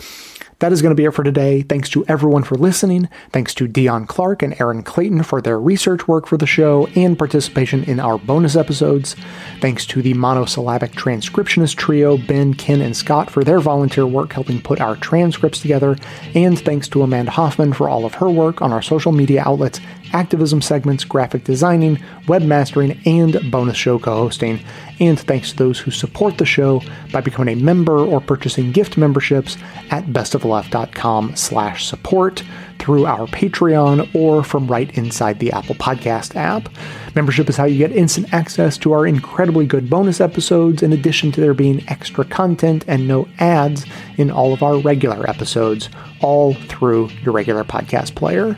That is going to be it for today. Thanks to everyone for listening. Thanks to Dion Clark and Aaron Clayton for their research work for the show and participation in our bonus episodes. Thanks to the monosyllabic transcriptionist trio, Ben, Ken, and Scott, for their volunteer work helping put our transcripts together. And thanks to Amanda Hoffman for all of her work on our social media outlets activism segments, graphic designing, webmastering, and bonus show co-hosting. And thanks to those who support the show by becoming a member or purchasing gift memberships at bestofleft.com slash support through our Patreon or from right inside the Apple Podcast app. Membership is how you get instant access to our incredibly good bonus episodes, in addition to there being extra content and no ads in all of our regular episodes, all through your regular podcast player.